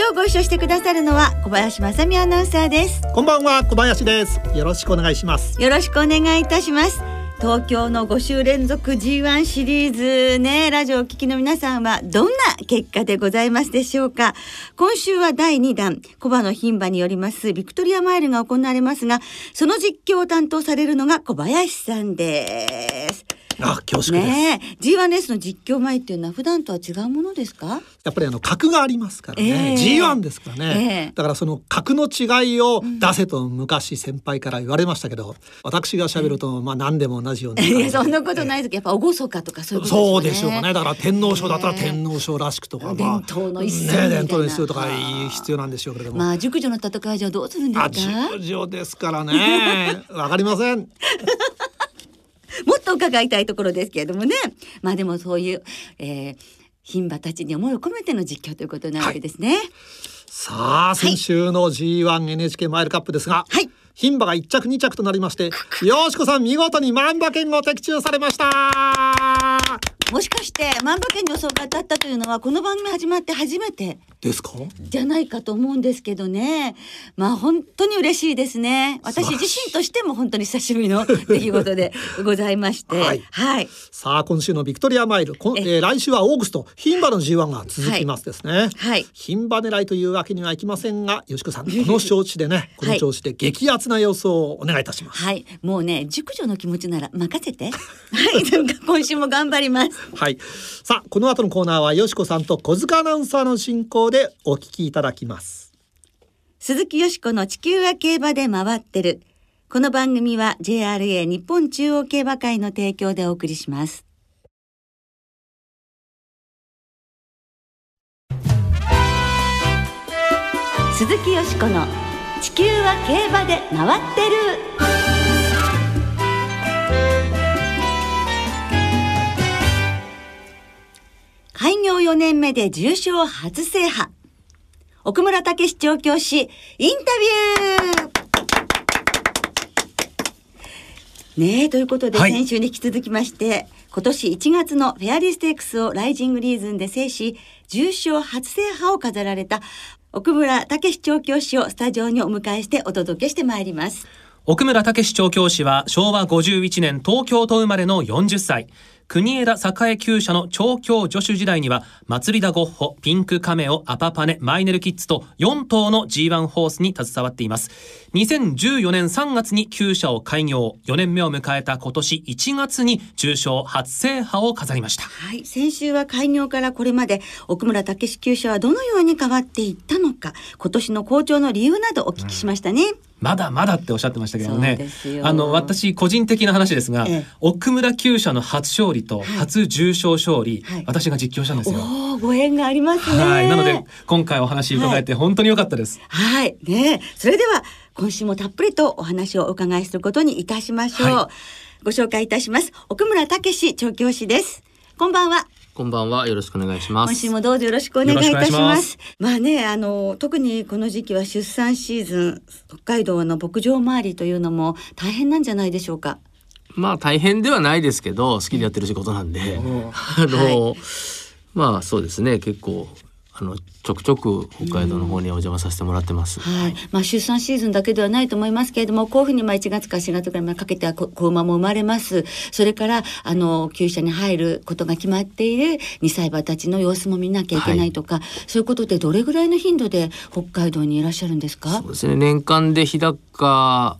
今日ご一緒してくださるのは小林正美アナウンサーです。こんばんは小林です。よろしくお願いします。よろしくお願いいたします。東京の5週連続 G1 シリーズねラジオを聴きの皆さんはどんな結果でございますでしょうか。今週は第2弾小馬の牝馬によりますビクトリアマイルが行われますがその実況を担当されるのが小林さんですあ恐縮です、ねえ。G1 レースの実況前っていうのは普段とは違うものですか？やっぱりあの格がありますからね、ええ。G1 ですからね、ええ。だからその格の違いを出せと昔先輩から言われましたけど、私が喋るとまあ何でも同じようないやそんなことないですけどやっぱ厳かとかそういうことそうでしょうかね。だから天皇賞だったら天皇賞らしくとか、まあ伝統の一戦伝統の一戦とか必要なんでしょうけれども、まあ熟女の戦いじゃどうするんですあか十条ですからね。わかりません もっと伺いたいところですけれどもね。まあでもそういう、えー、牝馬たちに思いを込めての実況ということなわけですね。さあ先週の G1NHK マイルカップですが、はい。牝馬が1着2着となりましてよしこさん見事に万馬券を的中されましたもしかして万馬券に予想が当たったというのはこの番組始まって初めてですか？じゃないかと思うんですけどね。まあ本当に嬉しいですね。私自身としても本当に久しぶりの 出来事でございまして。はいはい。さあ今週のビクトリアマイルこんええー来週はオーグスト牝馬の G1 が続きますですね、はい。牝馬狙いというわけにはいきませんがよしこさんこの調子でね この調子で激アツな予想をお願いいたしますはい。もうね、熟女の気持ちなら任せて。はい。なんか今週も頑張ります。はい。さあ、この後のコーナーはよしこさんと小塚アナウンサーの進行でお聞きいただきます。鈴木よしこの地球は競馬で回ってる。この番組は JRA 日本中央競馬会の提供でお送りします。鈴木よしこの地球は競馬で回ってる。開業4年目で重賞初制覇。奥村武史調教師、インタビューねえ、ということで、はい先週に引き続きまして、今年1月のフェアリーステークスをライジングリーズンで制し、重賞初制覇を飾られた奥村武史調教師をスタジオにお迎えしてお届けしてまいります。奥村武史調教師は昭和51年東京都生まれの40歳。国枝栄厩舎の調教助手時代には、祭りだゴッホ、ピンクカメオ、アパパネ、マイネルキッズと4頭の G1 ホースに携わっています。2014年3月に厩舎を開業、4年目を迎えた今年1月に重賞初制覇を飾りました。はい、先週は開業からこれまで奥村武史厩舎はどのように変わっていったのか、今年の好調の理由などお聞きしましたね。まだまだっておっしゃってましたけどね。あの私個人的な話ですが、ええ奥村厩舎の初勝利と初重賞勝利、はい私が実況したんですよ。ご縁がありますね。はい、なので今回お話伺えて本当に良かったです。はい。ねえそれでは、今週もたっぷりとお話をお伺いすることにいたしましょう。はご紹介いたします。奥村武史調教師です。こんばんは。こんばんは。よろしくお願いします。今週もどうぞよろしくお願いいたしよろしくお願いします。まあね、あの、特にこの時期は出産シーズン、北海道の牧場周りというのも大変なんじゃないでしょうか。まあ大変ではないですけど、好きでやってる仕事なんで、あの、まあそうですね。結構あのちょくちょく北海道の方にお邪魔させてもらってます。はい、まあ出産シーズンだけではないと思いますけれども、こういうふうにまあ1月から4月ぐらいまでかけては子子馬も生まれます。それからあの厩舎に入ることが決まっている2歳馬たちの様子も見なきゃいけないとか、そういうことでどれぐらいの頻度で北海道にいらっしゃるんですか？そう。ですね。年間で日高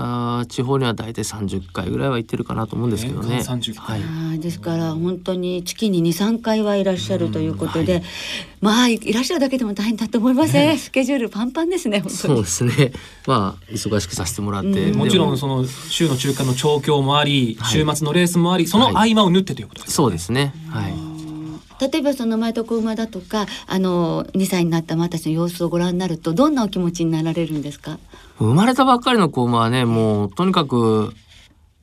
あー地方には大体30回ぐらいは行ってるかなと思うんですけどね。年間30回はい。ですから本当に月に23回はいらっしゃるということで、まあいいらっしゃるだけでも大変だと思いません、スケジュールパンパンですね本当そうにですね。まあ忙しくさせてもらって、もちろでんその週の中間の調教もあり、はい週末のレースもあり、その合間を縫ってということです。そうですね。はい。例えばその前床馬だとかあの2歳になった馬たちの様子をご覧になるとどんなお気持ちになられるんですか？生まれたばっかりの子馬はねもうとにかく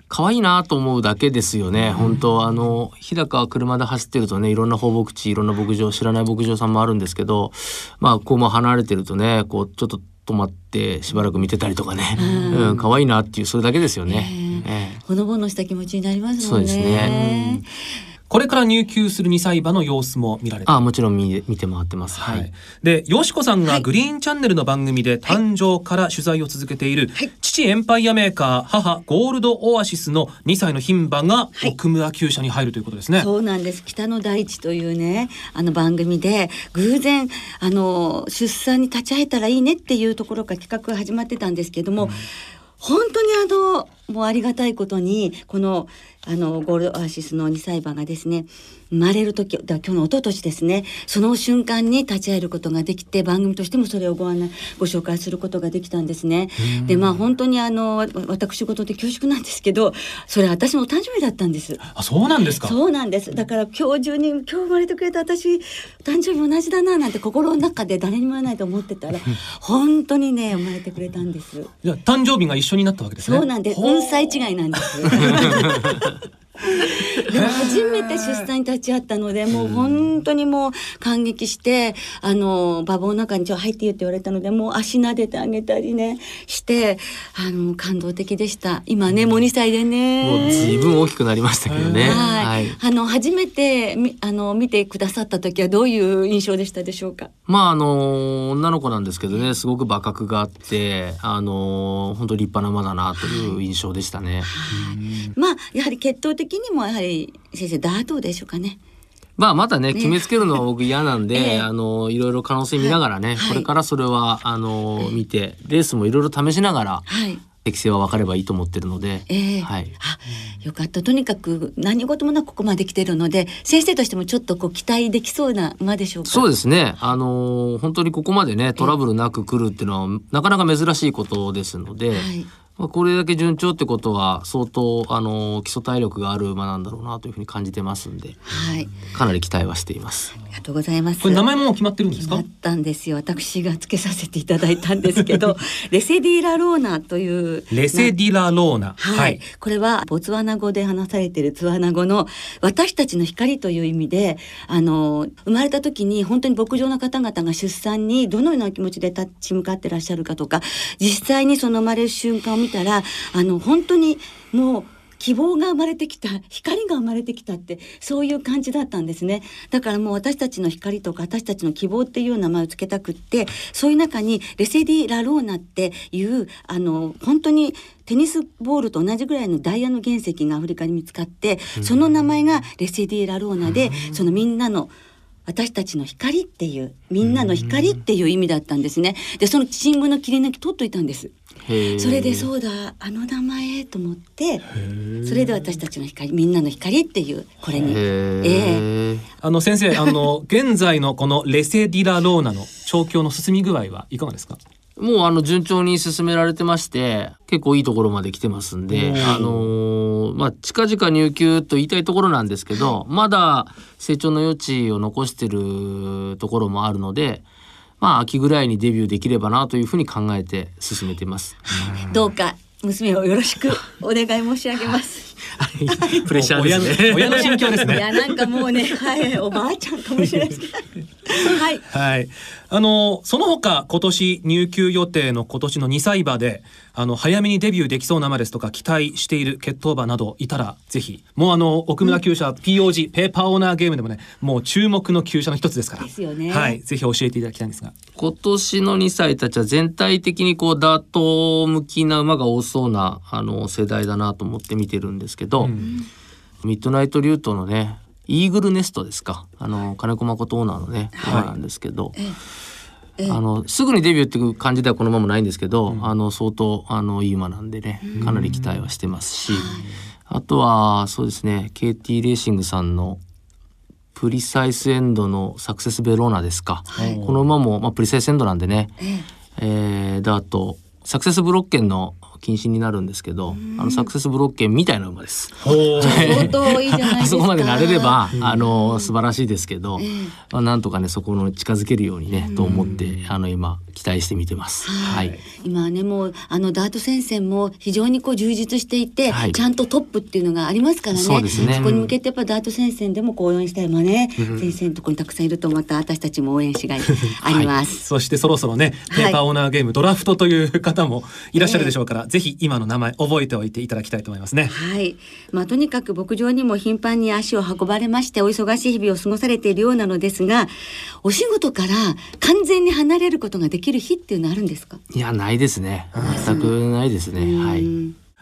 可愛いなと思うだけですよね、本当あの日高は車で走ってるとねいろんな放牧地いろんな牧場知らない牧場さんもあるんですけどまあこうも離れてるとねこうちょっと止まってしばらく見てたりとかね、うん、可愛いなっていうそれだけですよね。え。えほのぼのした気持ちになりますもんね。そうですねこれから入厩する2歳馬の様子も見られてあもちろん見見て回ってます。ははい。い。で、よしこさんがグリーンチャンネルの番組で誕生から取材を続けている、父エンパイアメーカー、母ゴールドオアシスの2歳の牝馬が奥村厩舎に入るということですね。そうなんです。北の大地というねあの番組で偶然あの出産に立ち会えたらいいねっていうところから企画が始まってたんですけども、本当にあのもうありがたいことにこのあのゴールドオアシスの2歳馬がですね生まれる時だ今日の一昨年ですねその瞬間に立ち会えることができて番組としてもそれをご案内ご紹介することができたんですね。でまあ本当にあのわ私事で恐縮なんですけどそれ私のお誕生日だったんです。あ、そうなんですか？そうなんです。だから今日中に今日生まれてくれた私誕生日同じだななんて心の中で誰にも言わないと思ってたら本当にね生まれてくれたんです。じゃあ誕生日が一緒になったわけですね。そうなんです。4歳違いなんです。でも初めて出産に立ち会ったのでもう本当にもう感激してあの馬房の中にちょ入っていいって言われたのでもう足撫でてあげたりねしてあの感動的でした今ねもう2歳でねもう随分大きくなりましたけどね。はい、はい。あの初めてみあの見てくださった時はどういう印象でしたでしょうか？まああの女の子なんですけどねすごく馬格があってあの本当立派な馬だなという印象でしたね。まあやはり血統的にもやはり先生ダートでしょうかね。まあまだね決めつけるのは僕嫌なんで、ええあのいろいろ可能性見ながらね、はいこれからそれはあの見てレースもいろいろ試しながらはい。適性は分かればいいと思ってるので、ええはい。あよかったとにかく何事もなくここまで来てるので先生としてもちょっとこう期待できそうな馬でしょうか。そうですね。あの本当にここまでねトラブルなく来るっていうのはなかなか珍しいことですので、はいまあ、これだけ順調ってことは相当あの基礎体力がある馬なんだろうなというふうに感じてますんではい。かなり期待はしています。ありがとうございます。これ名前も決まってるんですか？決まっ。たんですよ。私がつけさせていただいたんですけど、レセディラローナというレセディラローナ。はい、これはボツワナ語で話されているツワナ語の私たちの光という意味であの生まれた時に本当に牧場の方々が出産にどのような気持ちで立ち向かってらっしゃるかとか実際にその生まれる瞬間を見たらあの本当にもう希望が生まれてきた光が生まれてきたってそういう感じだったんですね。だからもう私たちの光とか私たちの希望っていう名前をつけたくってそういう中にレセディ・ラローナっていうあの本当にテニスボールと同じぐらいのダイヤの原石がアフリカに見つかってその名前がレセディ・ラローナでそのみんなの私たちの光っていうみんなの光っていう意味だったんですね。でその新聞の切り抜き取っといたんです。それでそうだあの名前と思ってそれで私たちの光みんなの光っていうこれに。ええ。あの先生、あの現在のこのレセディラローナの調教の進み具合はいかがですか？もうあの順調に進められてまして結構いいところまで来てますんで、あのーまあ近々入球と言いたいところなんですけど、まだ成長の余地を残してるところもあるのでまあ秋ぐらいにデビューできればなというふうに考えて進めてます。どうか娘をよろしくお願い申し上げます。プレッシャーですね。親の親の心境ですね。いやなんかもうねはいおばあちゃんかもしれないですけどはいはい。あの、その他、今年入球予定の今年の2歳馬で、あの、早めにデビューできそうな馬ですとか、期待している血統馬などいたら、ぜひ、もうあの、奥村厩舎、POG、ペーパーオーナーゲームでもね、もう注目の厩舎の一つですから。ですよねはい。ぜひ教えていただきたいんですが。今年の2歳たちは全体的にこうダート向きな馬が多そうなあの世代だなと思って見てるんですけど、ミッドナイトリュートのねイーグルネストですか。あの金子誠オーナーのね馬なんですけど、あのすぐにデビューっていう感じではこの馬もないんですけど、あの相当あのいい馬なんでねかなり期待はしてますし、あとはそうですね KT レーシングさんのプリサイスエンドのサクセスベローナですか、この馬も、まあ、プリサイスエンドなんでね、えーダートサクセスブロッケンの禁止になるんですけど、あのサクセスブロッケンみたいな馬です。相当いいじゃないですか。あ そこまで慣れれば、あの素晴らしいですけど、まあ、なんとかねそこの近づけるようにね、と思ってあの今期待して見てます。はい。今はねもうあのダート戦線も非常にこう充実していて、はい。ちゃんとトップっていうのがありますからね。そうですね。こに向けてやっぱダート戦線でもこう応援したい馬ね、先生のところにたくさんいるとまた私たちも応援しがいあります。そしてそろそろねペーパーオーナーゲーム、ドラフトという方もいらっしゃるでしょうから、ぜひ今の名前覚えておいていただきたいと思いますね。はい。まあ、とにかく牧場にも頻繁に足を運ばれまして、お忙しい日々を過ごされているようなのですが、お仕事から完全に離れることができる日っていうのはあるんですか？いやないですね。全くないですね。はい。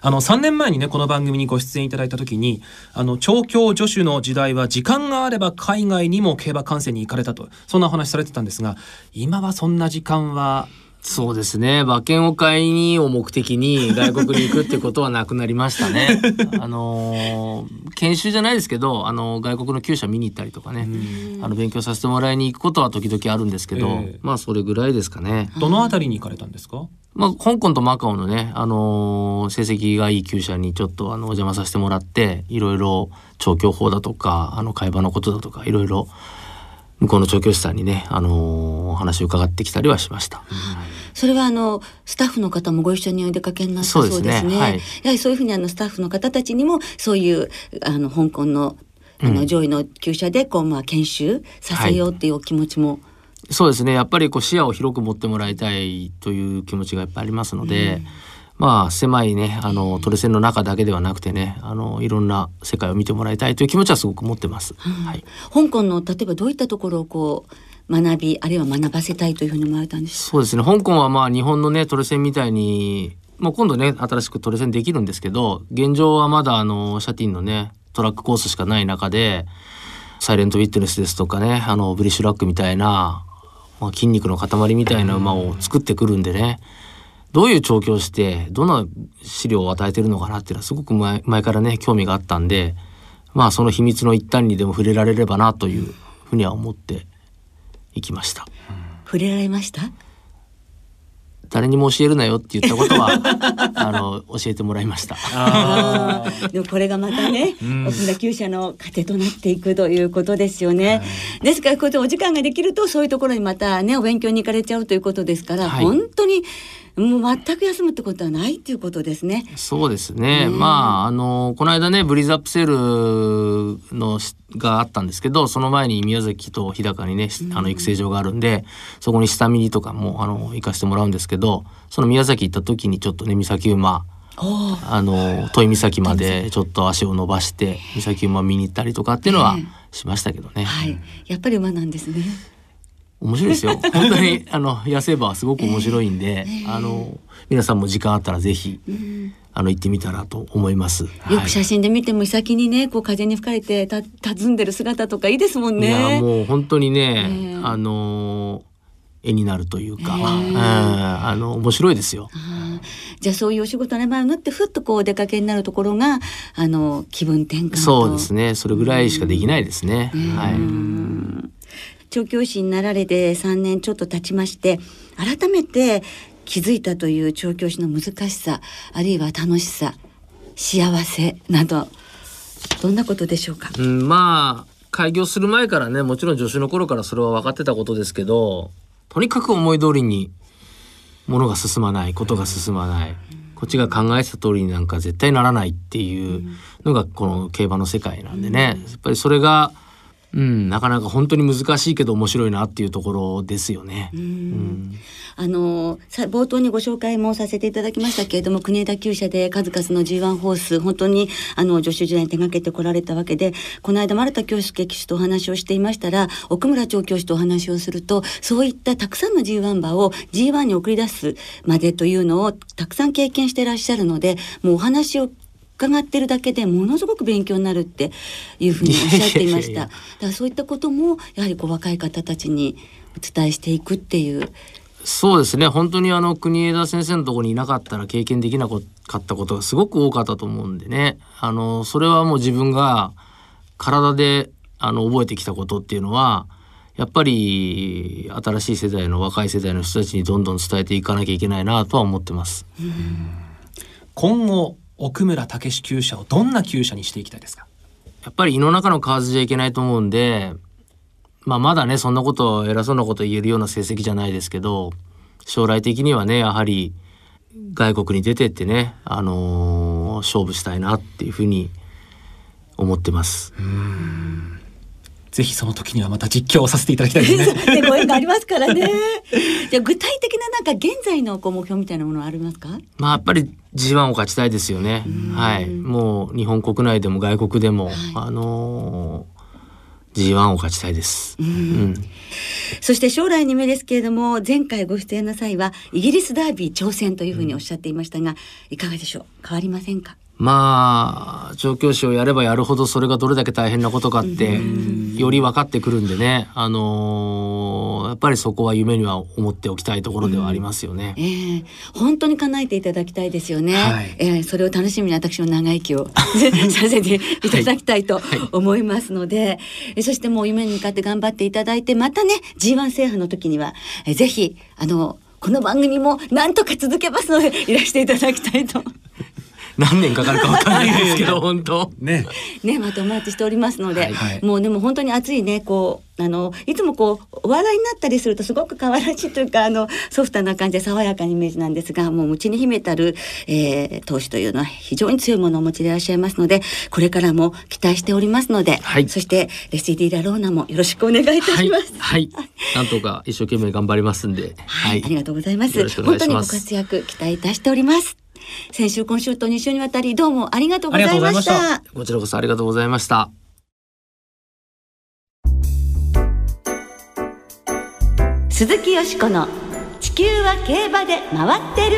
あの3年前にねこの番組にご出演いただいた時にあの調教助手の時代は時間があれば海外にも競馬観戦に行かれたとそんなお話されてたんですが今はそんな時間はそうですね。馬券を買いにを目的に外国に行くってことはなくなりましたね。あのー研修じゃないですけど、あの外国の厩舎見に行ったりとかね、あの勉強させてもらいに行くことは時々あるんですけど、ええ。まあそれぐらいですかね。どの辺りに行かれたんですか？まあ香港とマカオのね、あのー成績がいい厩舎にちょっとあのお邪魔させてもらって、いろいろ調教法だとか、あの会話のことだとか、いろいろ向こうの調教師さんにね、あのーお話を伺ってきたりはしました。それはあのスタッフの方もご一緒にお出かけになったそうですね。すね。はい。やはりそういうふうにあのスタッフの方たちにもそういうあの香港のあの上位の厩舎でこうまあ研修させようっていうお気持ちも、そうですね。やっぱりこう視野を広く持ってもらいたいという気持ちがやっぱりありますので、まあ狭いねあのトレセンの中だけではなくてねあのいろんな世界を見てもらいたいという気持ちはすごく持ってます。はい、香港の例えばどういったところをこう学びあるいは学ばせたいというふうに思われたんですか？そうですね。香港はまあ日本のねトレセンみたいにもう今度ね新しくトレセンできるんですけど現状はまだあのシャティンのねトラックコースしかない中でサイレントウィットネスですとかねあのブリッシュラックみたいな、まあ、筋肉の塊みたいな馬を作ってくるんでねどういう調教をしてどんな資料を与えてるのかなっていうのはすごく前前からね興味があったんでまあその秘密の一端にでも触れられればなというふうには思っていきました。触れられました？誰にも教えるなよって言ったことは あの教えてもらいました。でもこれがまたね、大きな厩舎の糧となっていくということですよね。ですからこうやってお時間ができるとそういうところにまたねお勉強に行かれちゃうということですから、はい本当にもう全く休むってことはないっていうことですね。そうですね。まああのこの間ねブリーズアップセールのしがあったんですけど、その前に宮崎と日高にねあの育成場があるんで、そこに下見にとかもあの行かせてもらうんですけど、その宮崎行った時にちょっとね岬馬あの遠い岬までちょっと足を伸ばして岬馬見に行ったりとかっていうのはしましたけどね。はい、やっぱり馬なんですね。面白いですよ。本当にあの野生馬はすごく面白いんで、あの皆さんも時間あったらぜひ、あの行ってみたらと思います。よはいく写真で見ても先にねこう風に吹かれてた佇んでる姿とかいいですもんいやね。もう本当にね、ええあの絵になるというか、ええうんあの面白いですよ。じゃあそういうお仕事の場合になってふっとこうお出かけになるところがあの気分転換とそうですね。それぐらいしかできないですね。はい。調教師になられて3年ちょっと経ちまして改めて気づいたという調教師の難しさあるいは楽しさ幸せなどどんなことでしょうか、うん、まあ開業する前からねもちろん助手の頃からそれは分かってたことですけどとにかく思い通りに物が進まないことが進まない、こっちが考えてた通りになんか絶対ならないっていうのがこの競馬の世界なんでね、やっぱりそれが、うん、なかなか本当に難しいけど面白いなっていうところですよね。うんあの冒頭にご紹介もさせていただきましたけれども国枝厩舎で数々の G1 ホース本当にあの助手時代に手掛けてこられたわけでこの間丸田京介騎手とお話をしていましたら奥村調教師とお話をするとそういったたくさんの G1 馬を G1 に送り出すまでというのをたくさん経験してらっしゃるのでもうお話を伺ってるだけでものすごく勉強になるっていうふうにおっしゃっていました。だからそういったこともやはりこう若い方たちにお伝えしていくっていう。そうですね。本当にあの国枝先生のところにいなかったら経験できなかったことがすごく多かったと思うんでね。あのそれはもう自分が体であの覚えてきたことっていうのはやっぱり新しい世代の若い世代の人たちにどんどん伝えていかなきゃいけないなとは思ってます。今後奥村武史厩舎をどんな厩舎にしていきたいですか？やっぱり胃の中の蛙じゃいけないと思うんで、まあまだね、そんなこと、偉そうなこと言えるような成績じゃないですけど、将来的にはね、やはり外国に出てってね、あのー勝負したいなっていうふうに思ってます。ぜひその時にはまた実況をさせていただきたいですね。ね、ご縁がありますからね。じゃあ具体的ななんか現在のこう目標みたいなものはありますか？まあやっぱり G1 を勝ちたいですよね。はい。もう日本国内でも外国でも、あのー G1 を勝ちたいです。うんそして将来に目ですけれども前回ご出演の際はイギリスダービー挑戦というふうにおっしゃっていましたが、いかがでしょう？変わりませんか？まあ調教師をやればやるほどそれがどれだけ大変なことかってより分かってくるんでね、あのーやっぱりそこは夢には思っておきたいところではありますよね。ええ。本当に叶えていただきたいですよね、はい。ええそれを楽しみに私の長生きをさせていただきたいと思いますので、えそしてもう夢に向かって頑張っていただいてまたね G1 制覇の時にはえぜひあのこの番組もなんとか続けますのでいらしていただきたいと何年かかるか分かんないですけど 本当。ね。ねまたお待ちしておりますので、はいはいもうでも本当に熱いねこうあのいつもこうお笑いになったりするとすごく可愛らしいというかあのソフトな感じで爽やかなイメージなんですがもう内に秘めたる、えー、投手というのは非常に強いものをお持ちでいらっしゃいますのでこれからも期待しておりますので、はいそしてレシディ・ラローナもよろしくお願いいたはいします。、はい、なんとか一生懸命頑張りますんで、はい、ありがとうございます。本当にご活躍期待いたしております。先週今週と2週にわたりどうもありがとうございました。こちらこそありがとうございました。鈴木よしこの地球は競馬で回ってる。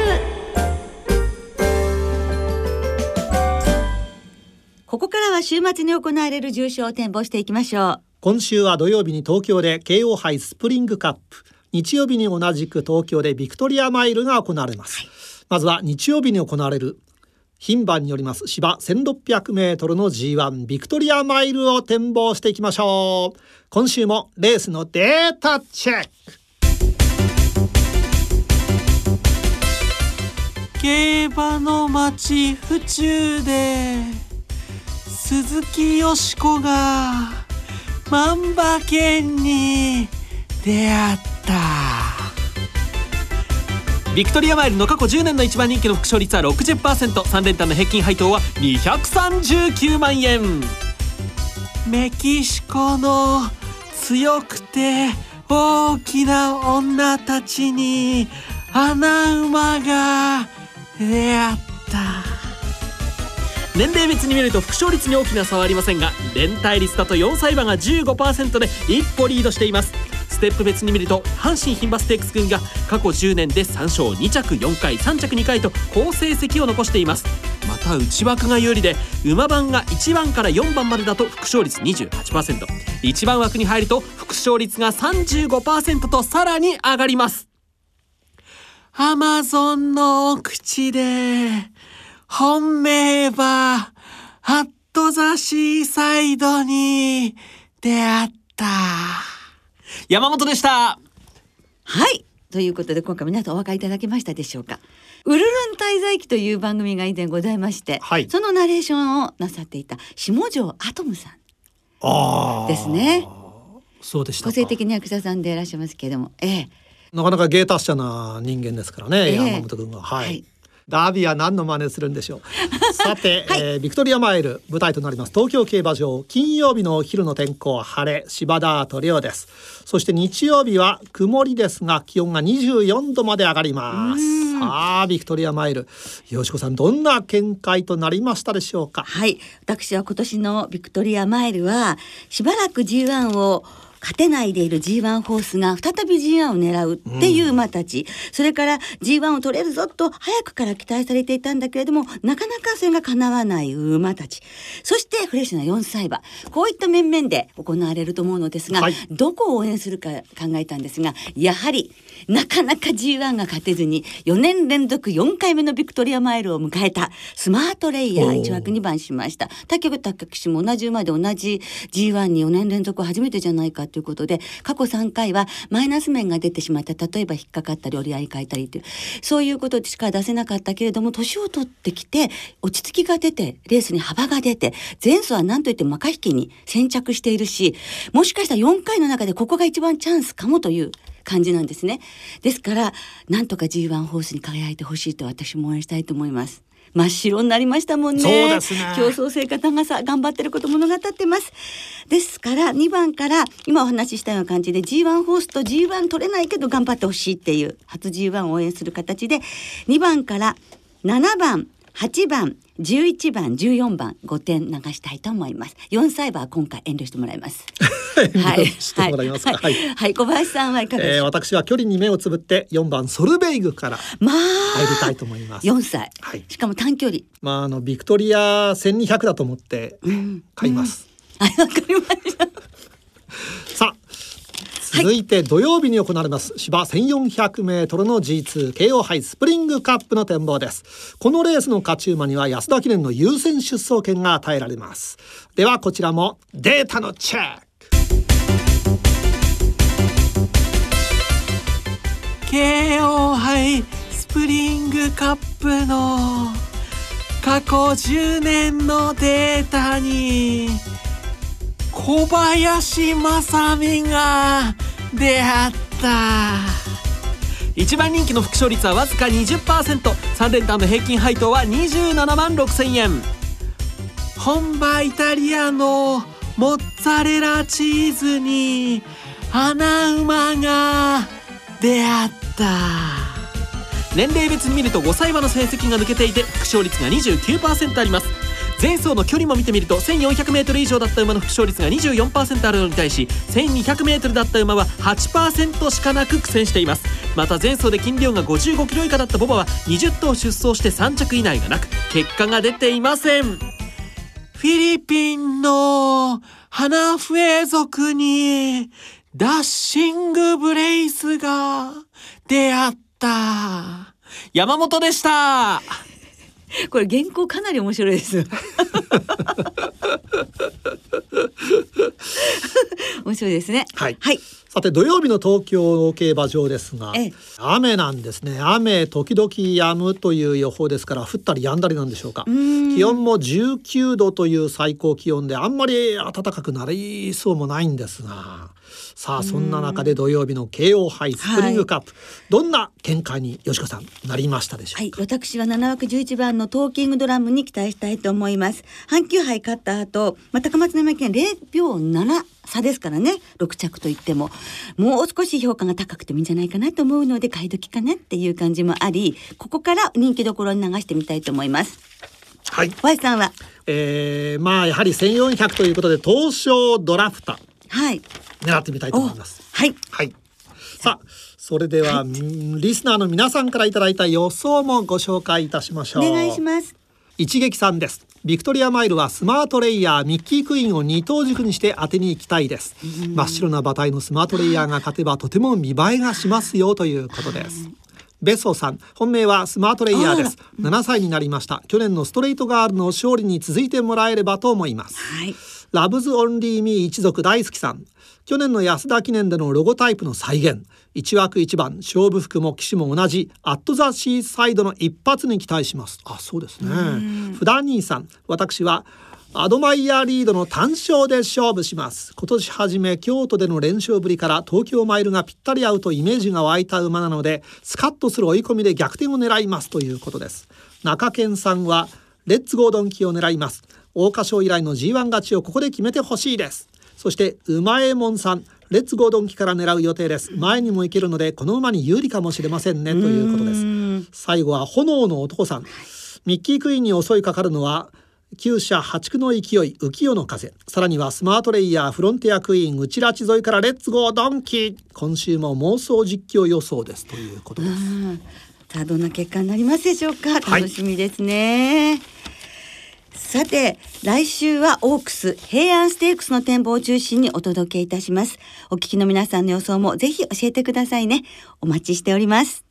ここからは週末に行われる重賞を展望していきましょう。今週は土曜日に東京で京王杯スプリングカップ。日曜日に同じく東京でビクトリアマイルが行われます、まずは日曜日に行われる牝馬によります芝1600メートルの G1 ビクトリアマイルを展望していきましょう。今週もレースのデータチェック。競馬の街府中で鈴木よしこが万馬券に出会った。ビクトリアマイルの過去10年の一番人気の副勝率は 60%3 連単の平均配当は239万円。メキシコの強くて大きな女たちに穴馬が出会った。年齢別に見ると副勝率に大きな差はありませんが連帯率だと4歳馬が15%で一歩リードしています。ステップ別に見ると阪神牝馬ステークス軍が過去10年で3勝2着4回3着2回と好成績を残しています。また内枠が有利で馬番が1番から4番までだと副勝率 28%1 番枠に入ると副勝率が35%とさらに上がります。アマゾンの奥地で本命馬ハットザシーサイドに出会った。山本でした。はい。ということで今回皆さんお分かりいただけましたでしょうか。ウルルン滞在記という番組が以前ございまして、はい。そのナレーションをなさっていた下條アトムさんですね。そうでしたか。個性的な役者さんでいらっしゃいますけれども。ええ。なかなか芸達者な人間ですからね、ええ。山本君は。はい。はいダービーは何の真似するんでしょう？さて、えービクトリアマイル舞台となります東京競馬場金曜日のお昼の天候は晴れ芝ダートレオです。そして日曜日は曇りですが気温が24度まで上がります。さあビクトリアマイル、よしこさんどんな見解となりましたでしょうか？はい私は今年のビクトリアマイルはしばらく G1 を勝てないでいる G1 ホースが再び G1 を狙うっていう馬たち、それから G1 を取れるぞと早くから期待されていたんだけれどもなかなかそれが叶わない馬たち。そしてフレッシュな4歳馬。こういった面々で行われると思うのですが、はい。どこを応援するか考えたんですがやはりなかなか G1 が勝てずに4年連続4回目のビクトリアマイルを迎えたスマートレイヤー1枠2番しました。他局高騎士も同じ馬で同じ G1 に4年連続初めてじゃないかということで過去3回はマイナス面が出てしまった例えば引っかかったり折り合い変えたりというそういうことしか出せなかったけれども年を取ってきて落ち着きが出てレースに幅が出て前走は何といってもマカ引きに先着しているしもしかしたら4回の中でここが一番チャンスかもという感じなんですね。ですからなんとか G1 ホースに輝いてほしいと私も応援したいと思います。真っ白になりましたもんね。そうですね競争性が長さ頑張ってること物語ってます。ですから2番から今お話ししたような感じで G1 ホースと G1 取れないけど頑張ってほしいっていう初 G1 を応援する形で2番から7番8番11番14番5点流したいと思います。4歳馬は今回遠慮してもらいます。はい。してもらいますか？はい、はい。はい。小林さんはいかがでしえー、私は距離に目をつぶって4番ソルベイグからまあ入りたいと思います。4歳、はい。しかも短距離。まああのビクトリア1200だと思って買います。はいわかりました続いて土曜日に行われます。芝1400メートルの G2 慶応杯スプリングカップの展望です。このレースの勝ち馬には安田記念の優先出走権が与えられます。ではこちらもデータのチェック。慶応杯スプリングカップの過去10年のデータに小林正美が出会った。一番人気の副勝率はわずか 20%3 連単の平均配当は27万6千円。本場イタリアのモッツァレラチーズに穴馬が出会った。年齢別に見ると5歳馬の成績が抜けていて副勝率が29%あります。前走の距離も見てみると 1400m 以上だった馬の副勝率が24%あるのに対し 1200m だった馬は8%しかなく苦戦しています。また前走で斤量が 55kg 以下だったボバは20頭出走して3着以内がなく結果が出ていません。フィリピンの花笛族にダッシングブレイスが出会った。山本でした。これ原稿かなり面白いです。面白いですね。はいはい。さて土曜日の東京競馬場ですが、ええ雨なんですね雨時々止むという予報ですから降ったり止んだりなんでしょうか気温も19度という最高気温であんまり暖かくなりそうもないんですがさあそんな中で土曜日の慶応杯スプリングカップ、どんな見解に吉子さんなりましたでしょうか、はい、私は7枠11番のトーキングドラムに期待したいと思います。阪急杯勝った後、まあ、高松宮記念0秒7差ですからね、6着といっても、もう少し評価が高くてもいいんじゃないかなと思うので、買い時かなっていう感じもあり、ここから人気どころに流してみたいと思います。はい、Y さんは、えー、まあやはり1400ということで東証ドラフタはい。狙ってみたいと思います。はい。はい。さあ、それでは、んリスナーの皆さんからいただいた予想もご紹介いたしましょう。お願いします。一撃さんです。ビクトリアマイルはスマートレイヤーミッキークイーンを二等軸にして当てに行きたいです。真っ白な馬体のスマートレイヤーが勝てばとても見栄えがしますよということです。ベソさん本命はスマートレイヤーです。7歳になりました。去年のストレートガールの勝利に続いてもらえればと思います。はい。ラブズオンリーミー一族大好きさん。去年の安田記念でのロゴタイプの再現。一枠一番勝負服も騎士も同じ。アットザシーサイドの一発に期待します。あそうですね。フダニーさん。私はアドマイヤーリードの単勝で勝負します。今年初め京都での連勝ぶりから東京マイルがぴったり合うとイメージが湧いた馬なのでスカッとする追い込みで逆転を狙いますということです。中堅さんはレッツゴードンキーを狙います。桜花賞以来の G1 勝ちをここで決めてほしいです。そして馬右衛門さん。レッツゴードンキから狙う予定です。前にも行けるのでこの馬に有利かもしれませんね。ということです。最後は炎の男さん。ミッキークイーンに襲いかかるのは厩舎八区の勢い浮世の風。さらにはスマートレイヤーフロンティアクイーン内ラチ沿いからレッツゴードンキー。今週も妄想実況予想です。ということです。さあどんな結果になりますでしょうか？はい。楽しみですね、さて来週はオークス平安ステークスの展望を中心にお届けいたします。お聞きの皆さんの予想もぜひ教えてくださいね。お待ちしております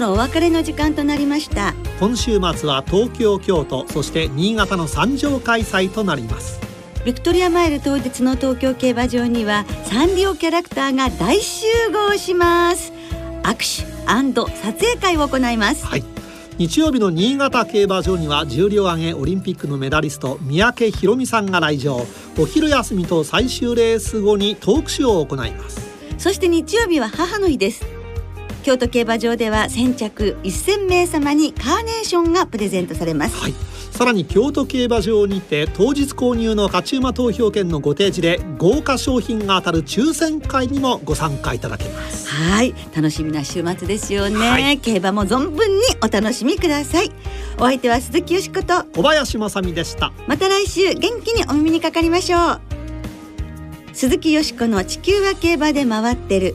ろお別れの時間となりました。今週末は東京京都そして新潟の三条開催となります。ビクトリアマイル当日の東京競馬場にはサンリオキャラクターが大集合します。握手撮影会を行います。はい。日曜日の新潟競馬場には重量挙げオリンピックのメダリスト三宅宏美さんが来場。お昼休みと最終レース後にトークショーを行います。そして日曜日は母の日です京都競馬場では先着1000名様にカーネーションがプレゼントされます、はい。さらに京都競馬場にて当日購入の勝ち馬投票券のご提示で豪華商品が当たる抽選会にもご参加いただけます。はい。楽しみな週末ですよね、はい。競馬も存分にお楽しみください。お相手は鈴木よしこと。小林正美でした。また来週元気にお耳にかかりましょう。鈴木よしこの地球は競馬で回ってる